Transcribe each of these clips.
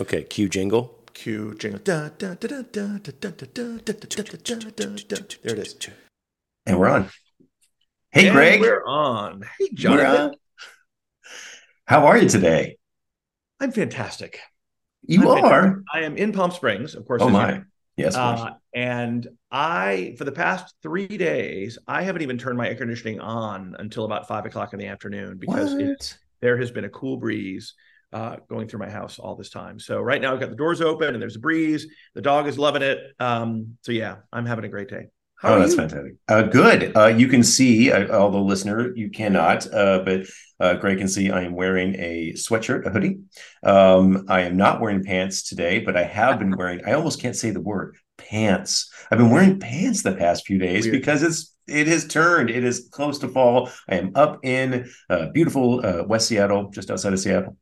Okay, cue jingle. Cue jingle. There it is. And we're on. Hey, and Greg. We're on. Hey, John. How are you today? I'm fantastic. You I'm are. Fantastic. I am in Palm Springs, of course. Oh my. Yes. Uh, and I, for the past three days, I haven't even turned my air conditioning on until about five o'clock in the afternoon because it, there has been a cool breeze uh, going through my house all this time. So right now I've got the doors open and there's a breeze. The dog is loving it. Um, so yeah, I'm having a great day. How oh, that's you? fantastic. Uh, good. Uh, you can see, uh, although listener, you cannot, uh, but uh, Greg can see I am wearing a sweatshirt, a hoodie. Um, I am not wearing pants today, but I have been wearing, I almost can't say the word pants. I've been wearing pants the past few days Weird. because it's, it has turned. It is close to fall. I am up in uh, beautiful uh, West Seattle, just outside of Seattle.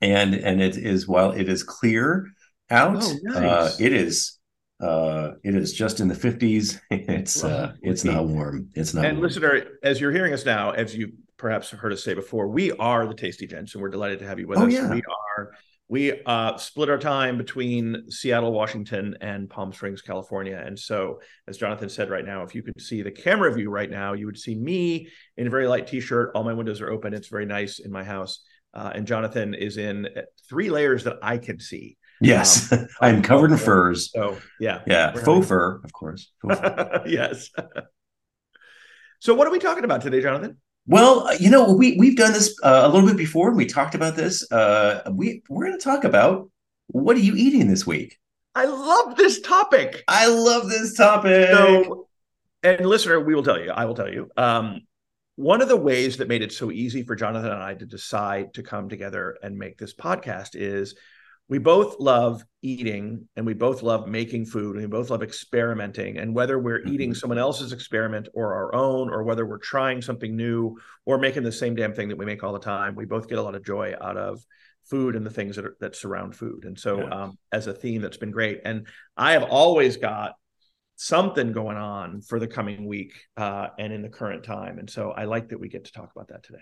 And, and it is, while it is clear out, Oh, uh, it is uh it is just in the 50s it's uh it's not warm it's not And warm. listener, as you're hearing us now, as you perhaps heard us say before, we are the Tasty Gents, and we're delighted to have you with Oh, us. yeah. We are. We uh, split our time between Seattle, Washington, and Palm Springs, California. And so, as Jonathan said right now, if you could see the camera view right now, you would see me in a very light t-shirt. All my windows are open. It's very nice in my house. Uh, and Jonathan is in three layers that I can see. yes i'm covered in furs So yeah, yeah faux having- fur of course Faux fur. yes. so, what are we talking about today, Jonathan? well uh, you know we we've done this uh, a little bit before and we talked about this uh we we're going to talk about what are you eating this week I love this topic. i love this topic So, and listener, we will tell you, I will tell you. Um, one of the ways that made it so easy for Jonathan and I to decide to come together and make this podcast is we both love eating and we both love making food and we both love experimenting. And whether we're eating Mhm. someone else's experiment or our own, or whether we're trying something new or making the same damn thing that we make all the time, we both get a lot of joy out of food and the things that are, that surround food. And so, um, as a theme, that's been great. And I have always got something going on for the coming week uh, and in the current time. And so I like that we get to talk about that today.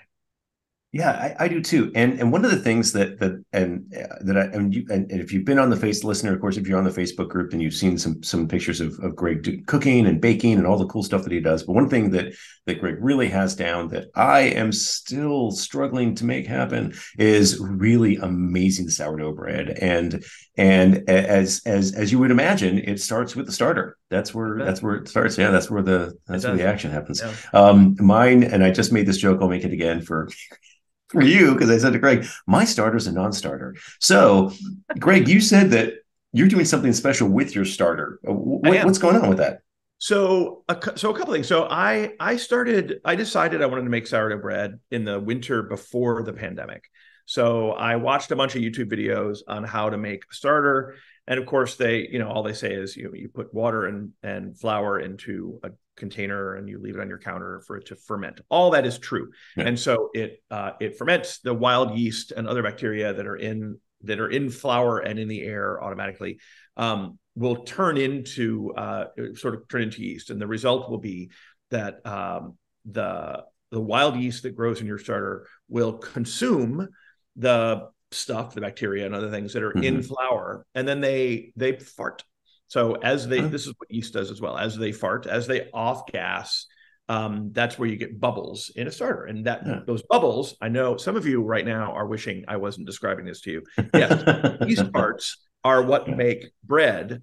Yeah, I, I do too. And and one of the things that that and uh, that I and you and, and if you've been on the face listener, of course, if you're on the Facebook group, then you've seen some some pictures of, of Greg do, cooking and baking and all the cool stuff that he does. But one thing that that Greg really has down that I am still struggling to make happen is really amazing sourdough bread. And and as as as you would imagine, it starts with the starter. That's where that's where it starts. Yeah, that's where the that's where the action happens. Yeah. Um, mine, and I just made this joke. I'll make it again for for you because I said to Greg, my starter's a non-starter. So, Greg, you said that you're doing something special with your starter. Uh, wh- I am. what's going on with that? So, a, so a couple things. So, I I started. I decided I wanted to make sourdough bread in the winter before the pandemic. So, I watched a bunch of YouTube videos on how to make a starter, and of course, they you know all they say is you you put water and and flour into a container and you leave it on your counter for it to ferment. All that is true, Yeah. and so it uh, it ferments the wild yeast and other bacteria that are in that are in flour and in the air automatically um, will turn into uh, sort of turn into yeast, and the result will be that um, the the wild yeast that grows in your starter will consume the stuff, the bacteria and other things that are in Mhm. flour, and then they they fart. So as they Huh. this is what yeast does as well. As they fart, as they off gas, um, that's where you get bubbles in a starter, and that Yeah. those bubbles. I know some of you right now are wishing I wasn't describing this to you. Yes, yeast parts are what make bread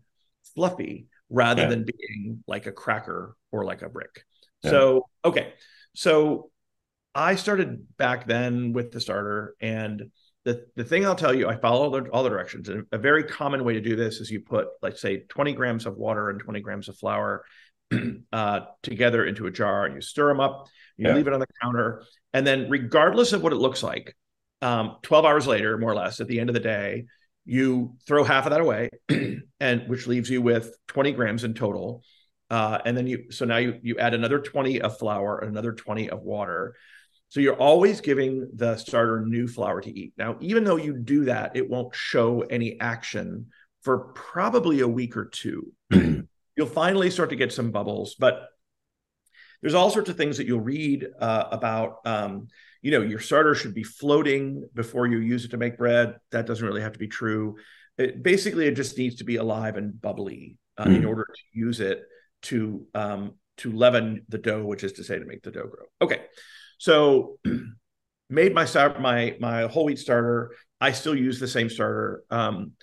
fluffy rather Yeah. than being like a cracker or like a brick. Yeah. So, okay. So I started back then with the starter and the, the thing I'll tell you, I follow all the, all the directions. And a very common way to do this is you put, like, say, 20 grams of water and 20 grams of flour uh, together into a jar and you stir them up. You Yeah. leave it on the counter. And then, regardless of what it looks like, um, 12 hours later, more or less, at the end of the day, you throw half of that away, and which leaves you with 20 grams in total. Uh, and then you, so now you you add another 20 of flour and another 20 of water. So you're always giving the starter new flour to eat. Now, even though you do that, it won't show any action for probably a week or two. You'll finally start to get some bubbles, but there's all sorts of things that you'll read uh, about. Um, you know, your starter should be floating before you use it to make bread. That doesn't really have to be true. It, basically, it just needs to be alive and bubbly uh, mm. in order to use it to um, to leaven the dough, which is to say to make the dough grow. Okay, so made my my my whole wheat starter. I still use the same starter. Um,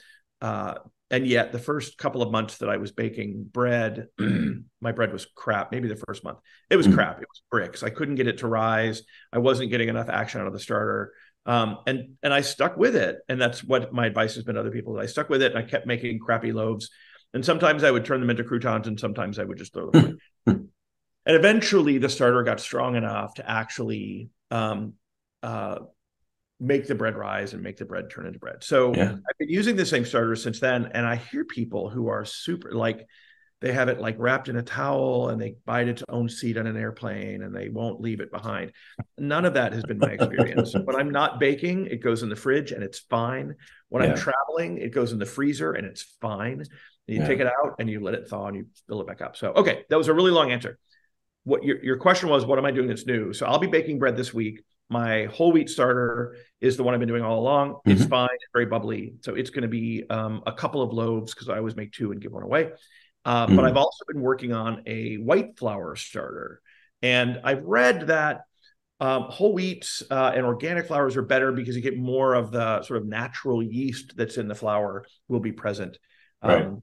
uh, and yet the first couple of months that I was baking bread, my bread was crap. Maybe the first month it was mm crap. It was bricks. I couldn't get it to rise. I wasn't getting enough action out of the starter. Um, and and I stuck with it. And that's what my advice has been to other people. That I stuck with it and I kept making crappy loaves. And sometimes I would turn them into croutons and sometimes I would just throw them away. and eventually the starter got strong enough to actually um, uh, make the bread rise and make the bread turn into bread. So yeah. I've been using the same starter since then. And I hear people who are super like they have it like wrapped in a towel and they bite its own seat on an airplane and they won't leave it behind. None of that has been my experience. when I'm not baking, it goes in the fridge and it's fine. When yeah. I'm traveling, it goes in the freezer and it's fine. You yeah. take it out and you let it thaw and you fill it back up. So, okay, that was a really long answer. What your, your question was, what am I doing that's new? So I'll be baking bread this week. My whole wheat starter is the one I've been doing all along. Mm-hmm. It's fine, very bubbly. So it's going to be um, a couple of loaves because I always make two and give one away. Uh, mm-hmm. But I've also been working on a white flour starter. And I've read that um, whole wheats uh, and organic flours are better because you get more of the sort of natural yeast that's in the flour will be present. Right. Um,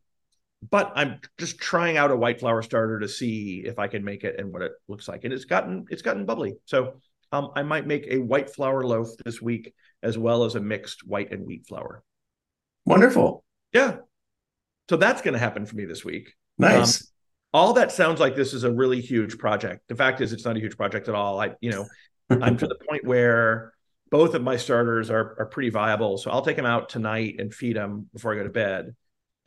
but I'm just trying out a white flour starter to see if I can make it and what it looks like. And it's gotten it's gotten bubbly. So um, I might make a white flour loaf this week as well as a mixed white and wheat flour. Wonderful. Yeah. So that's going to happen for me this week. Nice. Um, all that sounds like this is a really huge project. The fact is, it's not a huge project at all. I, you know, I'm to the point where both of my starters are are pretty viable. So I'll take them out tonight and feed them before I go to bed,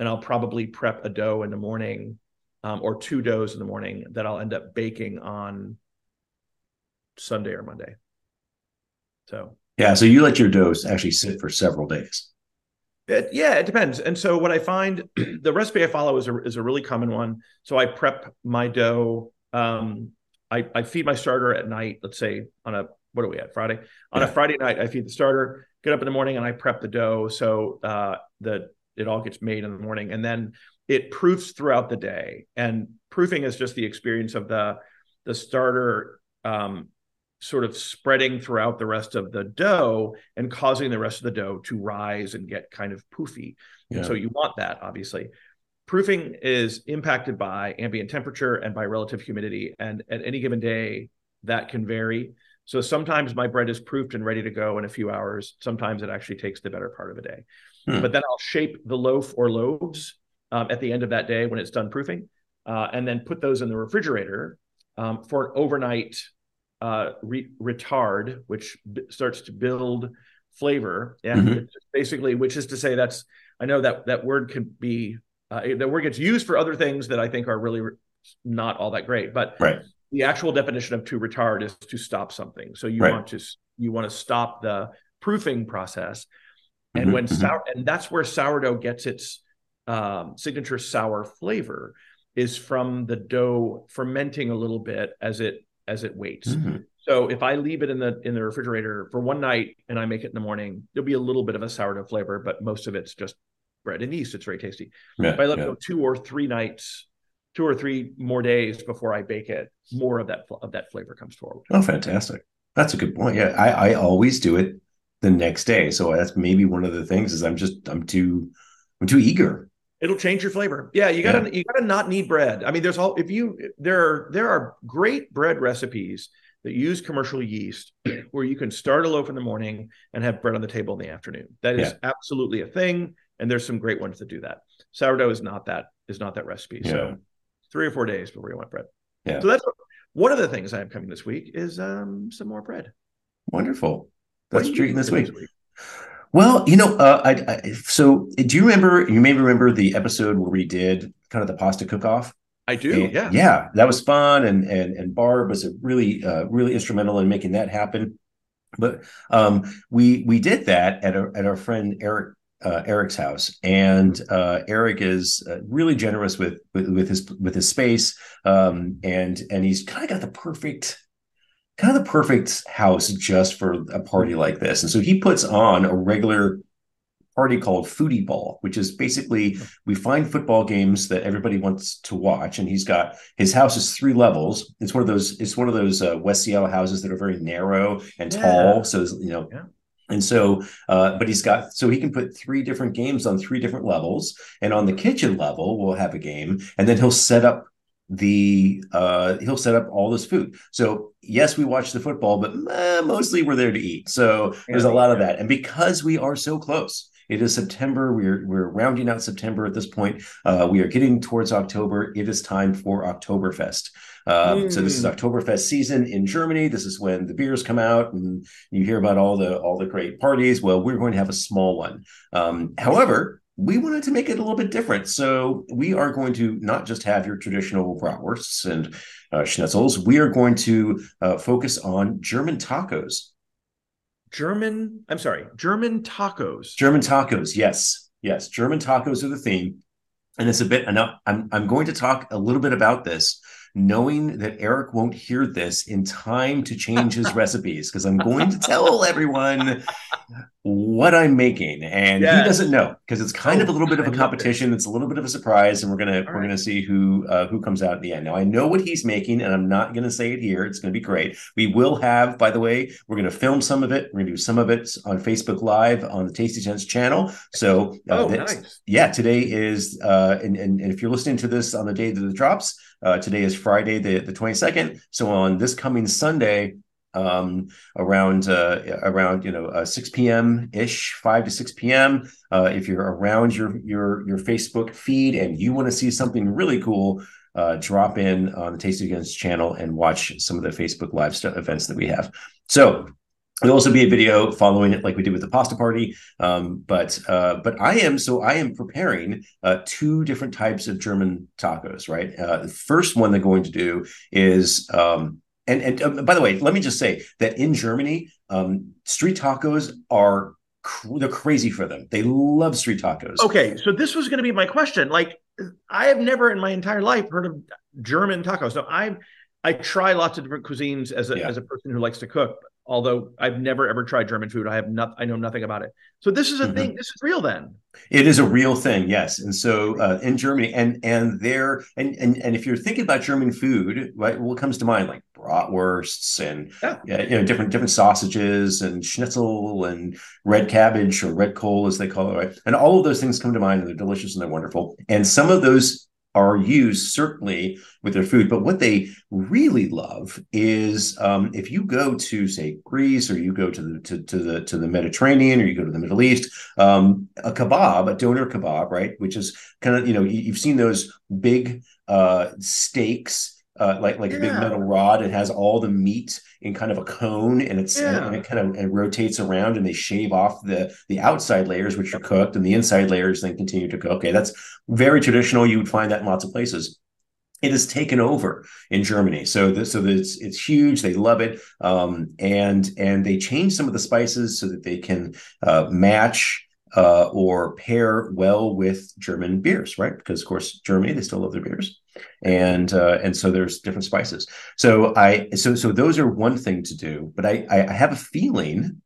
and I'll probably prep a dough in the morning, um, or two doughs in the morning that I'll end up baking on Sunday or Monday. So yeah, so you let your dough actually sit for several days. It, yeah, it depends. And so what I find, the recipe I follow is a is a really common one. So I prep my dough. Um, I, I feed my starter at night. Let's say on a what are we at Friday? On yeah. a Friday night, I feed the starter. Get up in the morning and I prep the dough so uh, that it all gets made in the morning, and then it proofs throughout the day. And proofing is just the experience of the the starter um, sort of spreading throughout the rest of the dough and causing the rest of the dough to rise and get kind of poofy. Yeah. So you want that, obviously. Proofing is impacted by ambient temperature and by relative humidity. And at any given day, that can vary. So sometimes my bread is proofed and ready to go in a few hours. Sometimes it actually takes the better part of a day. Hmm. But then I'll shape the loaf or loaves um, at the end of that day when it's done proofing, uh, and then put those in the refrigerator um, for an overnight uh, re- retard, which b- starts to build flavor. Yeah, mm-hmm. basically, which is to say, that's I know that that word can be uh, that word gets used for other things that I think are really re- not all that great, but right. the actual definition of to retard is to stop something. So you right. want to you want to stop the proofing process, and mm-hmm. when mm-hmm. sour and that's where sourdough gets its um, signature sour flavor is from the dough fermenting a little bit as it as it waits. Mm-hmm. So if I leave it in the in the refrigerator for one night and I make it in the morning, there'll be a little bit of a sourdough flavor, but most of it's just bread and yeast. It's very tasty. Yeah, if I let yeah. it go two or three nights, two or three more days before I bake it, more of that of that flavor comes forward. Oh, fantastic! That's a good point. Yeah, I, I always do it the next day. So that's maybe one of the things is I'm just I'm too I'm too eager It'll change your flavor. Yeah, you gotta yeah. you gotta not need bread. I mean, there's all if you there are there are great bread recipes that use commercial yeast where you can start a loaf in the morning and have bread on the table in the afternoon. That is yeah. absolutely a thing, and there's some great ones that do that. Sourdough is not that is not that recipe. Yeah. So three or four days before you want bread. Yeah. So that's one of the things I have coming this week is um some more bread. Wonderful. That's treating this week? week. Well, you know, uh, I, I, so do you remember? You may remember the episode where we did kind of the pasta cook-off. I do. And, yeah, yeah, that was fun, and and and Barb was really uh, really instrumental in making that happen. But um, we we did that at our at our friend Eric uh, Eric's house, and uh, Eric is uh, really generous with, with, with his with his space, um, and and he's kind of got the perfect kind of the perfect house just for a party like this. And so he puts on a regular party called Foodie Ball, which is basically we find football games that everybody wants to watch, and he's got his house is three levels. It's one of those it's one of those uh, West Seattle houses that are very narrow and yeah. tall. So you know. Yeah. And so, uh, but he's got so he can put three different games on three different levels, and on the kitchen level, we'll have a game, and then he'll set up the uh he'll set up all this food so yes we watch the football but eh, mostly we're there to eat so there's a lot of that and because we are so close it is September. We're we're rounding out September at this point. Uh, we are getting towards October. It is time for Oktoberfest. Um, mm. So this is hmm. Oktoberfest season in Germany. This is when the beers come out, and you hear about all the all the great parties. Well, we're going to have a small one. Um, however, we wanted to make it a little bit different. So we are going to not just have your traditional bratwursts and uh, schnitzels. We are going to uh, focus on German tacos. German, I'm sorry, German tacos. German tacos, yes. Yes, German tacos are the theme. And it's a bit enough. I'm I'm going to talk a little bit about this knowing that Eric won't hear this in time to change his recipes because I'm going to tell everyone what I'm making, and yes. he doesn't know because it's kind oh, of a little bit of a competition. It's a little bit of a surprise, and we're gonna All we're right. gonna see who uh, who comes out at the end. Now I know what he's making, and I'm not gonna say it here. It's gonna be great. We will have, by the way, we're gonna film some of it. We're gonna do some of it on Facebook Live on the Tasty Gents channel. So uh, oh, nice. yeah, today is uh, and, and and if you're listening to this on the day that it drops, uh, today is Friday the the 22nd. So on this coming Sunday um, around uh, around you know uh, 6 p.m. ish, 5 to 6 p.m. Uh, if you're around your your your Facebook feed and you want to see something really cool, uh, drop in on the Tasty Gents channel and watch some of the Facebook live st- events that we have. So There'll also be a video following it, like we did with the pasta party. Um, but uh, but I am so I am preparing uh, two different types of German tacos. Right, the first one they're going to do is um, and and uh, by the way, let me just say that in Germany, um, street tacos are cr- they're crazy for them. They love street tacos. Okay, so this was going to be my question. Like, I have never in my entire life heard of German tacos. So I I try lots of different cuisines as a yeah. as a person who likes to cook. Although I've never ever tried German food, I have not. I know nothing about it. So this is a mm-hmm. thing. This is real then. It is a real thing, yes. And so uh, in Germany, and and there, and and and if you're thinking about German food, right, what comes to mind like bratwursts and yeah. you know different different sausages and schnitzel and red cabbage or red coal as they call it, right? And all of those things come to mind, and they're delicious and they're wonderful. And some of those are used certainly with their food. But what they really love is um, if you go to say Greece or you go to the to, to, the to the Mediterranean or you go to the Middle East, um, a kebab, a doner kebab, right, which is kind of you know you, have seen those big uh, steaks uh, like like yeah. a big metal rod. It has all the meat in kind of a cone, and it's yeah. and it kind of it rotates around, and they shave off the the outside layers, which are cooked, and the inside layers then continue to cook. Okay, that's very traditional. You would find that in lots of places. It has taken over in Germany, so this, so it's it's huge. They love it, um, and and they change some of the spices so that they can uh, match uh, or pair well with German beers, right? Because of course, Germany they still love their beers, and uh, and so there's different spices. So I so so those are one thing to do, but I I have a feeling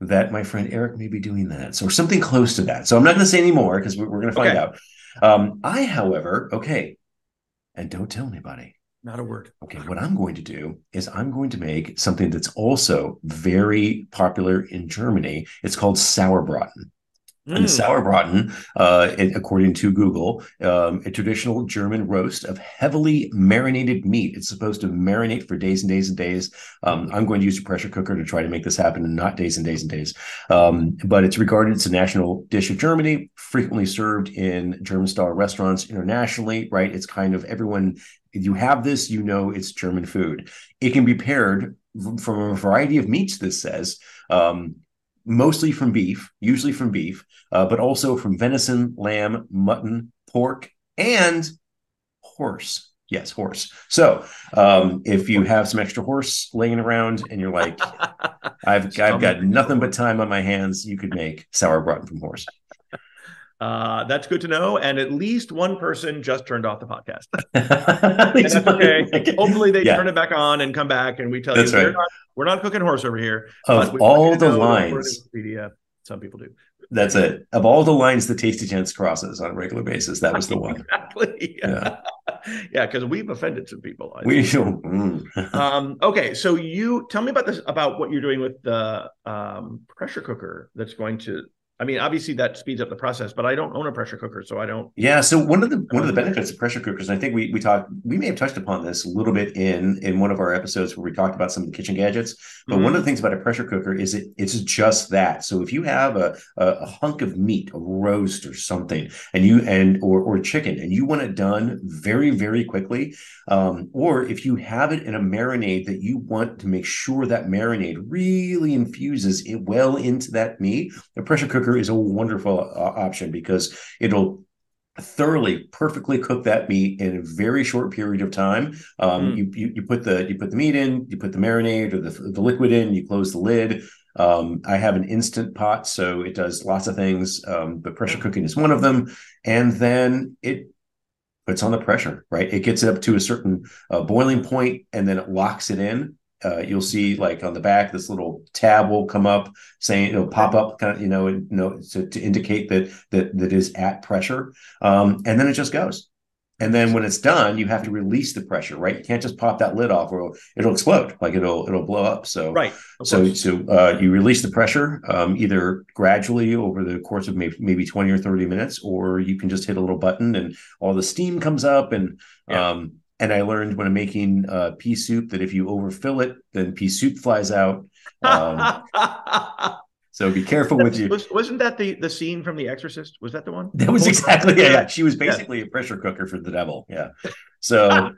that my friend Eric may be doing that, so something close to that. So I'm not going to say any more because we're, we're going to find okay. out. Um, I, however, okay, and don't tell anybody. Not a word. Okay, what I'm going to do is I'm going to make something that's also very popular in Germany. It's called sauerbraten. Mm. And sauerbraten, uh, according to Google, um, a traditional German roast of heavily marinated meat. It's supposed to marinate for days and days and days. Um, I'm going to use a pressure cooker to try to make this happen, and not days and days and days. Um, but it's regarded as a national dish of Germany, frequently served in German-style restaurants internationally. Right? It's kind of everyone. If you have this, you know it's German food. It can be paired from a variety of meats. This says. Um, mostly from beef, usually from beef, uh, but also from venison, lamb, mutton, pork, and horse. Yes, horse. So um, if you have some extra horse laying around and you're like, I've I've got nothing but time on my hands, you could make sauerbraten from horse. Uh, that's good to know. And at least one person just turned off the podcast. that's okay. Hopefully they yeah. turn it back on and come back and we tell that's you right. not, we're not cooking horse over here. Of all the lines, Wikipedia, some people do. That's it. Of all the lines the Tasty Gents crosses on a regular basis, that was the one. exactly. Yeah. Yeah, because we've offended some people. I we do. Mm. um, okay, so you tell me about this about what you're doing with the um, pressure cooker that's going to I mean, obviously that speeds up the process, but I don't own a pressure cooker, so I don't. Yeah. So one of the one of the benefits of pressure cookers, and I think we we talked, we may have touched upon this a little bit in in one of our episodes where we talked about some of the kitchen gadgets. But mm-hmm. one of the things about a pressure cooker is it it's just that. So if you have a, a, a hunk of meat, a roast or something, and you and or or chicken, and you want it done very very quickly, um, or if you have it in a marinade that you want to make sure that marinade really infuses it well into that meat, a pressure cooker cooker is a wonderful uh, option because it'll thoroughly perfectly cook that meat in a very short period of time. Um, mm. you, you, you put the you put the meat in you put the marinade or the, the liquid in you close the lid. Um, i have an instant pot so it does lots of things um, but pressure cooking is one of them. And then it puts on the pressure right? It gets it up to a certain uh, boiling point and then it locks it in uh, you'll see like on the back this little tab will come up saying it'll pop up kind of you know you know to, to indicate that that that is at pressure. Um, and then it just goes. And then when it's done you have to release the pressure right? You can't just pop that lid off or it'll, it'll explode. Like it'll it'll blow up. So right. So so uh, you release the pressure um, either gradually over the course of maybe, maybe 20 or 30 minutes or you can just hit a little button and all the steam comes up and yeah. um, and I learned when I'm making uh, pea soup that if you overfill it, then pea soup flies out. Um, so be careful with you. Was, not that the the scene from The Exorcist? Was that the one? That was exactly yeah. yeah. She was basically yeah. a pressure cooker for the devil. Yeah. So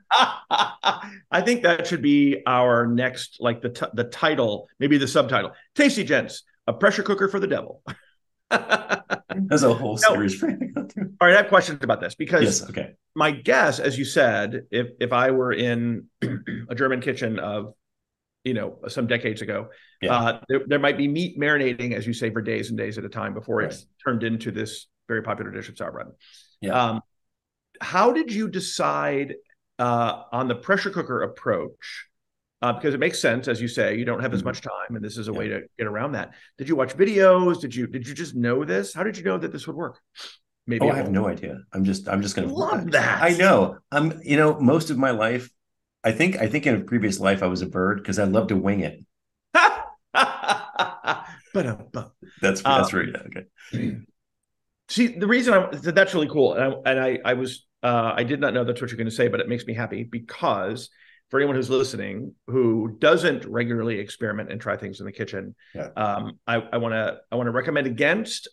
I think that should be our next, like the t- the title, maybe the subtitle: "Tasty Gents, a pressure cooker for the devil." There's a whole series. all right, I have questions about this because yes, okay. My guess, as you said, if if I were in a German kitchen of, you know, some decades ago, yeah. uh, there, there might be meat marinating, as you say, for days and days at a time before right. it's turned into this very popular dish of sauerbraten. Yeah. Um, how did you decide uh, on the pressure cooker approach? Uh, because it makes sense, as you say, you don't have as mm-hmm. much time, and this is a yeah. way to get around that. Did you watch videos? Did you did you just know this? How did you know that this would work? Maybe oh, I have no idea. I'm just I'm just gonna love that. I know. I'm you know most of my life. I think I think in a previous life I was a bird because I love to wing it. but that's that's um, right. Okay. See, the reason I that's really cool, and I, and I, I was uh, I did not know that's what you're going to say, but it makes me happy because for anyone who's listening who doesn't regularly experiment and try things in the kitchen, yeah. um, I want to I want to recommend against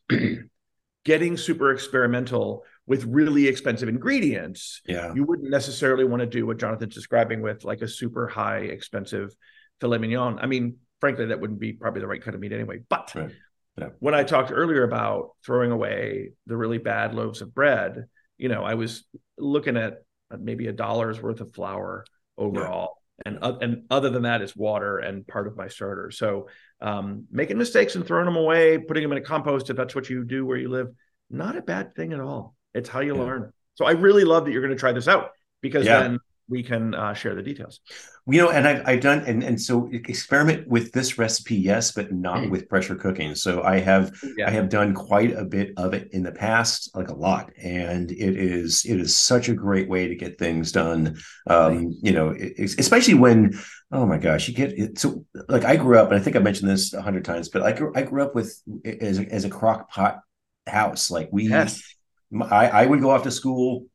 getting super experimental with really expensive ingredients. Yeah, you wouldn't necessarily want to do what Jonathan's describing with like a super high expensive filet mignon. I mean, frankly, that wouldn't be probably the right kind of meat anyway. But right. yeah. when I talked earlier about throwing away the really bad loaves of bread, you know, I was looking at maybe a dollar's worth of flour overall. Yeah. And, uh, and other than that, it's water and part of my starter. So um, making mistakes and throwing them away, putting them in a compost, if that's what you do where you live, not a bad thing at all. It's how you yeah. learn. So I really love that you're going to try this out because yeah. then we can uh, share the details. You know, and I've, I've done, and, and so experiment with this recipe, yes, but not mm. with pressure cooking. So I have, yeah. I have done quite a bit of it in the past, like a lot, and it is, it is such a great way to get things done. Um, you know, especially when, oh my gosh, you get it. So like I grew up, and I think I mentioned this a hundred times, but I grew, I grew up with as a, as a crock pot house. Like we, yes. I, I would go off to school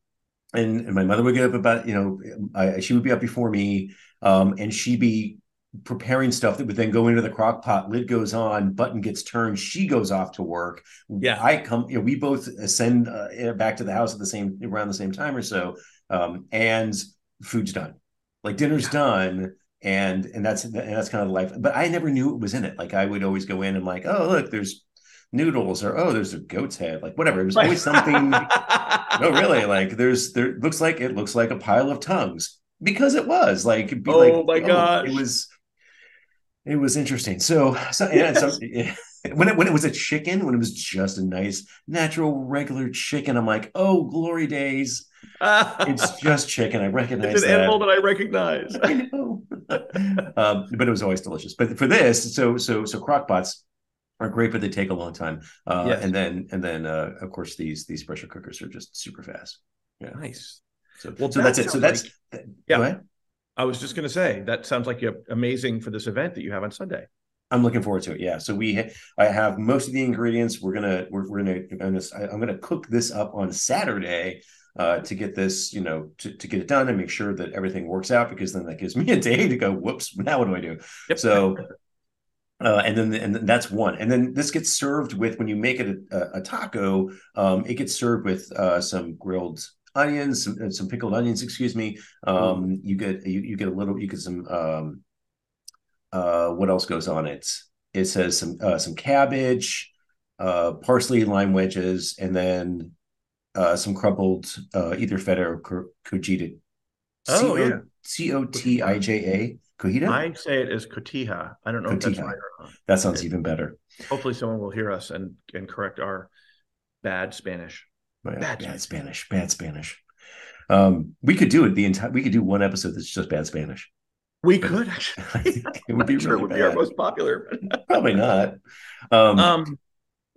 and, and my mother would get up about you know I, she would be up before me um, and she'd be preparing stuff that would then go into the crock pot lid goes on button gets turned she goes off to work. Yeah. I come you know we both ascend uh, back to the house at the same around the same time or so um, and food's done. Like dinner's yeah. done and and that's and that's kind of the life but i never knew it was in it. Like i would always go in and like oh look there's noodles or oh there's a goat's head like whatever it was always something no really like there's there looks like it looks like a pile of tongues because it was like oh like, my oh, god it was it was interesting so so yeah, so, yeah. when it when it was a chicken, when it was just a nice natural regular chicken, I'm like, oh, glory days. it's just chicken. I recognize it's an that. animal that I recognize. I know. um, but it was always delicious. But for this, so so so crock pots are great, but they take a long time. Uh, Yes. And then and then uh, of course these these pressure cookers are just super fast. Yeah. nice. So, Well, so that that's it. So that's Yeah. Go ahead. I was just going to say that sounds like you're amazing for this event that you have on Sunday. I'm looking forward to it. Yeah. So we, ha- I have most of the ingredients. We're gonna, we're, we're gonna, I'm gonna, I'm gonna cook this up on Saturday uh, to get this, you know, to, to get it done and make sure that everything works out because then that gives me a day to go. Whoops! Now what do I do? Yep. So, uh, and then and that's one. And then this gets served with when you make it a, a taco. Um, it gets served with uh, some grilled onions, some, uh, some pickled onions. Excuse me. Um, you get you, you get a little. You get some. Um, uh, what else goes on it? It says some uh, some cabbage, uh, parsley, lime wedges, and then uh, some crumbled uh, either feta or co- cojita. Oh, yeah. C O T I J A. Cojita. I say it as cotija. I don't know if that's right or not. That sounds even better. Hopefully, someone will hear us and and correct our bad Spanish. Bad, Bad bad Spanish. Bad Spanish. Um, we could do it the entire. We could do one episode that's just bad Spanish. We could actually. It would be sure really it would be our most popular. Probably not. Um, um,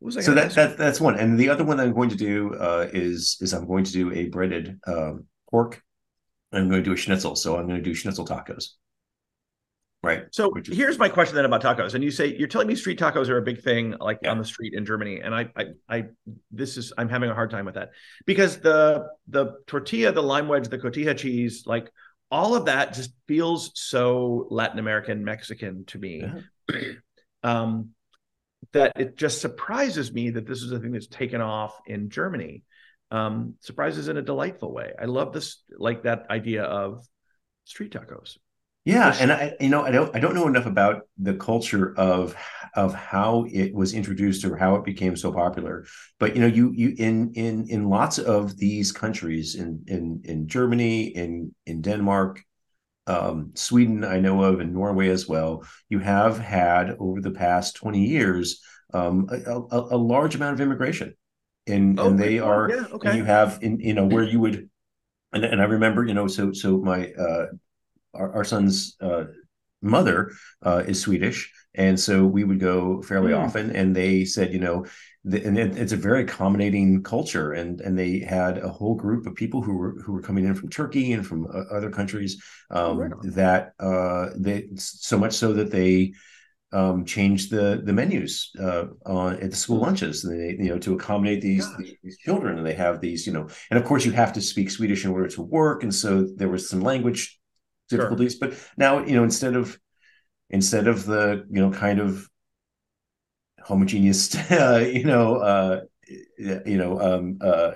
was so that, that that's one, and the other one I'm going to do uh, is is I'm going to do a breaded um, pork. I'm going to do a schnitzel, so I'm going to do schnitzel tacos. Right. So is- here's my question then about tacos. And you say you're telling me street tacos are a big thing, like Yeah. on the street in Germany. And I, I, I, this is I'm having a hard time with that because the the tortilla, the lime wedge, the cotija cheese, like all of that just feels so Latin American, Mexican to me. um, that it just surprises me that this is a thing that's taken off in Germany. Um, surprises in a delightful way. I love this, like that idea of street tacos. Yeah, and I, you know, I don't, I don't know enough about the culture of of how it was introduced or how it became so popular. But you know, you you in in in lots of these countries, in in in Germany, in in Denmark, um, Sweden, I know of, and Norway as well. You have had over the past twenty years um, a, a, a large amount of immigration, and and they Oh, are yeah, and okay. you have in you know where you would and, and i remember you know so so my uh our, our son's uh mother uh is swedish and so we would go fairly Hmm. often and they said you know the, and it, it's a very accommodating culture and and they had a whole group of people who were who were coming in from turkey and from uh, other countries um Right that uh they so much so that they um, changed the the menus uh, on at the school lunches. They you know to accommodate these, these these children, and they have these you know, and of course you have to speak Swedish in order to work, and so there was some language Sure. difficulties. But now you know instead of instead of the you know kind of homogeneous uh, you know uh, you know um, uh,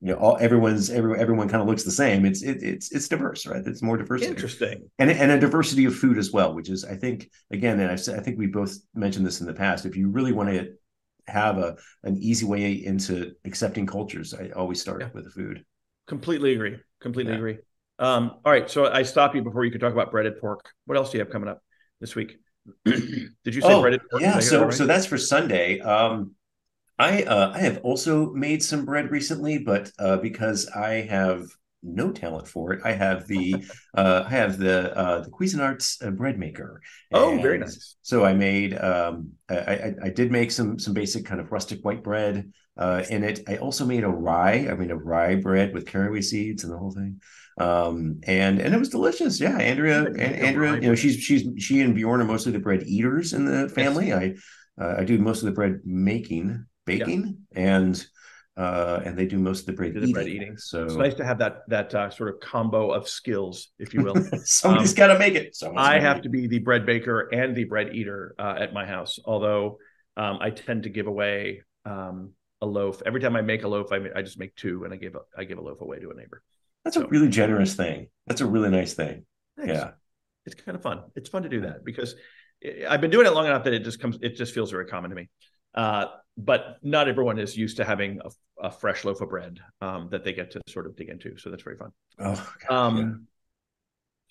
you know all everyone's every, everyone kind of looks the same. It's it, it's it's diverse, right? It's more diversity Interesting. and and a diversity of food as well, which is I think again, and I've said I think we both mentioned this in the past. If you really want to have a an easy way into accepting cultures, I always start Yeah. with the food. Completely agree. Completely Yeah. agree. Um, all right. So I stop you before you could talk about breaded pork. What else do you have coming up this week? Did you say breaded pork? Oh, yeah. So that right? so that's for Sunday. Um, I uh, I have also made some bread recently, but uh, because I have no talent for it, I have the uh, I have the uh, the Cuisinarts uh, bread maker. Oh, very nice. So I made um, I, I I did make some some basic kind of rustic white bread uh, in it. I also made a rye. I made a rye bread with caraway seeds and the whole thing. Um, and and it was delicious. Yeah, Andrea, You make An- a Andrea, you know, she's she's she and Bjorn are mostly the bread eaters in the family. I uh, I do most of the bread making, baking, and uh, and they do most of the bread eating. bread eating. So It's nice to have that that uh, sort of combo of skills, if you will. somebody's Um, got to make it. Someone's I have to be the bread baker and the bread eater uh, at my house. Although um, I tend to give away um, a loaf every time I make a loaf. I, I just make two, and I give a, I give a loaf away to a neighbor. That's a really generous thing. That's a really nice thing. Thanks. Yeah. it's kind of fun. It's fun to do that because I- I've been doing it long enough that it just comes. It just feels very common to me. But not everyone is used to having a, a fresh loaf of bread um, that they get to sort of dig into. So that's very fun. Oh, Um, yeah.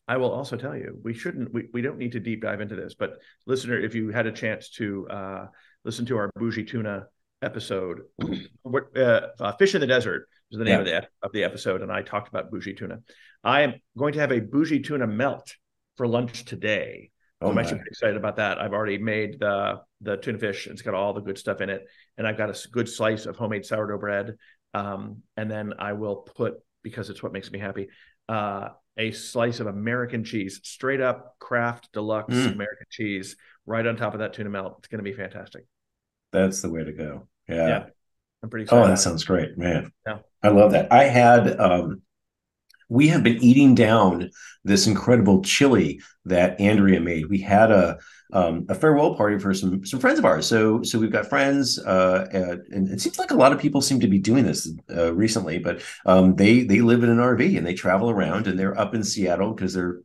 I will also tell you, we shouldn't, we, we don't need to deep dive into this, but listener, if you had a chance to uh, listen to our bougie tuna episode. what uh, uh, Fish in the Desert is the name yeah. of the of the episode, and I talked about bougie tuna. I am going to have a bougie tuna melt for lunch today. Oh I'm actually excited about that. I've already made the the tuna fish. It's got all the good stuff in it, and I've got a good slice of homemade sourdough bread. Um, and then I will put because it's what makes me happy. Uh, a slice of American cheese, straight up Kraft Deluxe mm. American cheese, right on top of that tuna melt. It's going to be fantastic. That's the way to go. Yeah. yeah. I'm pretty excited. Oh, that sounds great, man. Yeah. I love that. I had um we have been eating down this incredible chili that Andrea made. We had a um, a farewell party for some some friends of ours. So so we've got friends, uh, and it seems like a lot of people seem to be doing this uh, recently. But um, they they live in an RV and they travel around, and they're up in Seattle because they're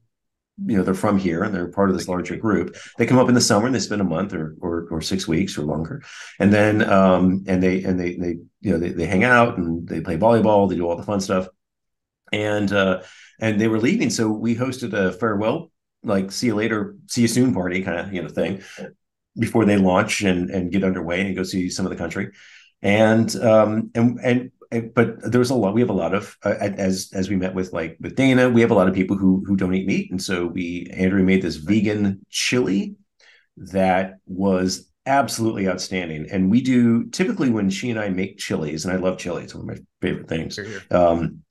you know they're from here and they're part of this larger group they come up in the summer and they spend a month or or, or six weeks or longer and then um and they and they they you know they, they hang out and they play volleyball they do all the fun stuff and uh and they were leaving. So we hosted a farewell like see you later, see you soon party kind of you know thing before they launch and and get underway and go see some of the country. And um and and but there's a lot we have a lot of uh, as as we met with like with dana we have a lot of people who who don't eat meat. And so we Andrea made this vegan chili that was absolutely outstanding. And we do typically when she and i make chilies and i love chili it's one of my favorite things um,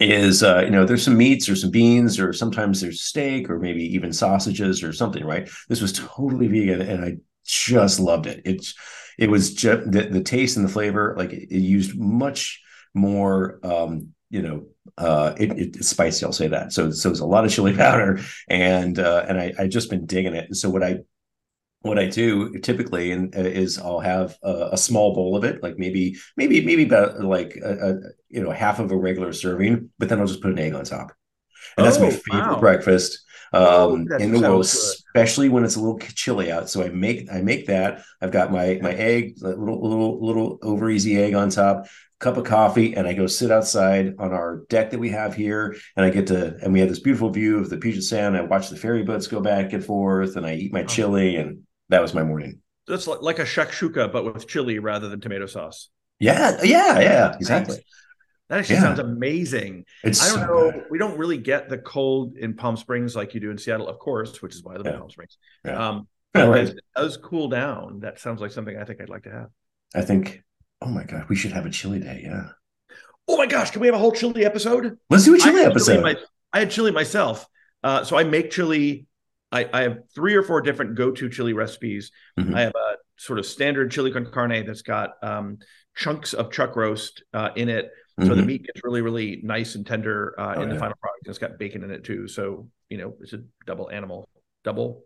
is uh, you know there's some meats or some beans or sometimes there's steak or maybe even sausages or something right? This was totally vegan and i just loved it. It's it was just the, the taste and the flavor like it, it used much more um you know uh it, it, it's spicy i'll say that. So so it's a lot of chili powder and uh and i i just been digging it. So what i what I do typically and uh, is I'll have a, a, small bowl of it, like maybe maybe maybe about like a, a, you know half of a regular serving, but then I'll just put an egg on top, and oh, that's my oh, favorite wow. breakfast oh, um, in the world, good. especially when it's a little chilly out. So I make I make that. I've got my my egg, little little little over easy egg on top, cup of coffee, and I go sit outside on our deck that we have here, and I get to and we have this beautiful view of the Puget Sound. I watch the ferry boats go back and forth, and I eat my oh. chili and that was my morning. That's like, a shakshuka, but with chili rather than tomato sauce. Yeah, yeah, yeah, exactly. That actually yeah. sounds amazing. It's I don't know. We don't really get the cold in Palm Springs like you do in Seattle, of course, which is why I live yeah. in Palm Springs. Yeah. Um, yeah, right. it does cool down. That sounds like something I think I'd like to have. I think, oh my God, we should have a chili day. Yeah. Oh my gosh, can we have a whole chili episode? Let's do a chili I episode. Chili my, I had chili myself. Uh, so I make chili I, I have three or four different go-to chili recipes. Mm-hmm. I have a sort of standard chili con carne that's got um, chunks of chuck roast uh, in it. So mm-hmm. the meat gets really, really nice and tender uh, oh, in the final product. It's got bacon in it too. So, you know, it's a double animal, double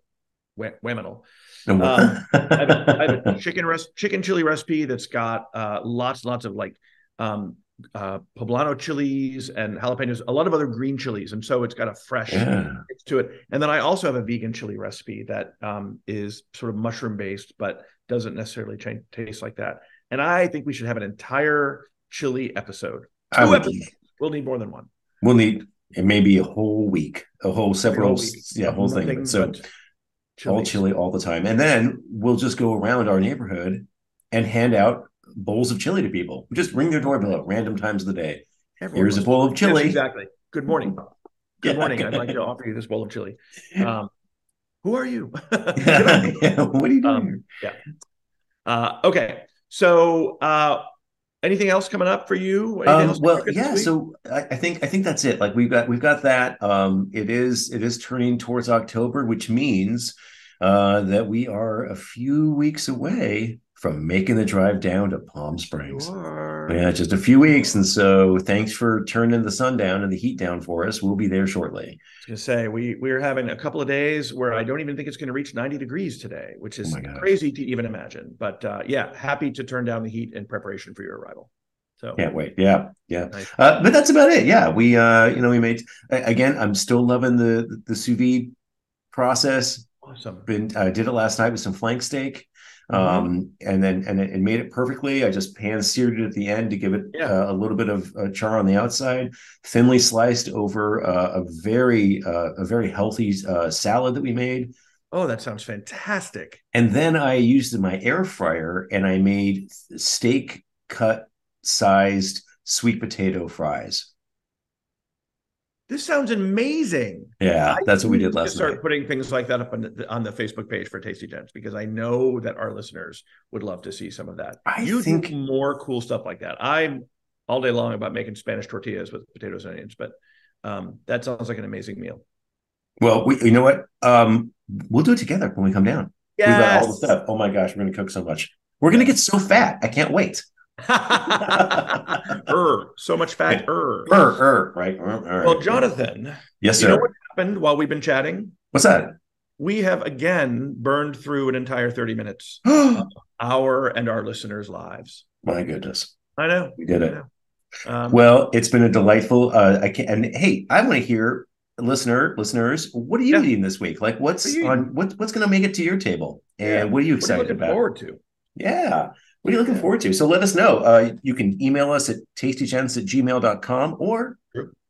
whamminal. Um, I, have a, I have a chicken res- chicken chili recipe that's got uh, lots, lots of like um, uh, poblano chilies and jalapenos, a lot of other green chilies, and so it's got a fresh yeah. to it. And then I also have a vegan chili recipe that um, is sort of mushroom based, but doesn't necessarily change, taste like that. And I think we should have an entire chili episode. Two episodes. We'll need more than one. We'll need it may be a whole week, a whole several, whole yeah, whole thing. So all chili all the time, and then we'll just go around our neighborhood and hand out bowls of chili to people. Just ring their doorbell at random times of the day. Everyone Here's a bowl of chili. Yes, exactly. Good morning. Good yeah. morning. I'd like to offer you this bowl of chili. Um, who are you? yeah, yeah. What are you doing? Um, yeah. Uh, okay. So, uh, anything else coming up for you? Um, well, yeah. So I, I, think I think that's it. Like we've got we've got that. Um, it is it is turning towards October, which means uh, that we are a few weeks away from making the drive down to Palm Springs. Yeah, just a few weeks. And so thanks for turning the sun down and the heat down for us. We'll be there shortly. I was say we we're having a couple of days where I don't even think it's gonna reach 90 degrees today, which is oh crazy to even imagine. But uh, yeah, happy to turn down the heat in preparation for your arrival. So can't wait. Yeah, yeah. Nice. Uh, but that's about it. Yeah, we uh, you know we made again. I'm still loving the the sous vide process. Awesome. Been uh, did it last night with some flank steak. Mm-hmm. Um, and then and it, it, made it perfectly. I just pan seared it at the end to give it yeah. uh, a little bit of uh, char on the outside, thinly sliced over uh, a very uh, a very healthy uh, salad that we made. Oh, that sounds fantastic. And then I used my air fryer and I made steak cut sized sweet potato fries. This sounds amazing. Yeah, I that's what we did last start night. putting things like that up on the, on the Facebook page for Tasty Gents because I know that our listeners would love to see some of that. I you think- more cool stuff like that. I'm all day long about making Spanish tortillas with potatoes and onions, but um, that sounds like an amazing meal. Well, we, you know what? Um, we'll do it together when we come down. We've got all the stuff. Oh my gosh, we're gonna cook so much. We're gonna get so fat. I can't wait. er, so much fat. Er. Er, er, right? Er, er. Well, Jonathan, Yes, sir. you know what happened while we've been chatting? What's that? We have again burned through an entire 30 minutes, our and our listeners' lives. My goodness, I know. we did it. Um, Well, it's been a delightful. Uh, I can and hey, I want to hear listener listeners. What are you Yeah. eating this week? Like, what's What on what, what's going to make it to your table? And Yeah. what are you what are you excited looking about? forward to? Yeah. What are you looking forward to? So let us know. Uh, you can email us at tastygents at gmail.com or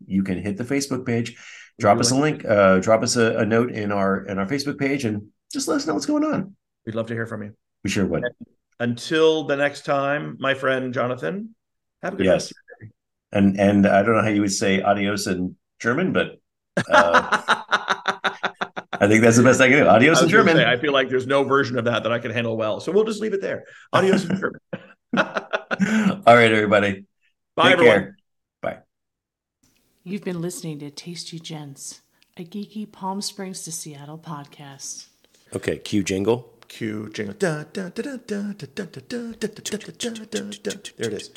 you can hit the Facebook page, drop us a link, uh, drop us a, a note in our in our Facebook page and just let us know what's going on. We'd love to hear from you. We sure would. Until the next time, my friend Jonathan, have a good Yes. And and I don't know how you would say adios in German, but uh, I think that's the best I can do. Adios in German. Say, I feel like there's no version of that that I can handle well. So we'll just leave it there. Adios in German. All right, everybody. Bye, Take everyone. Care. Bye. You've been listening to Tasty Gents, a geeky Palm Springs to Seattle podcast. Okay, cue jingle. Cue jingle. There it is.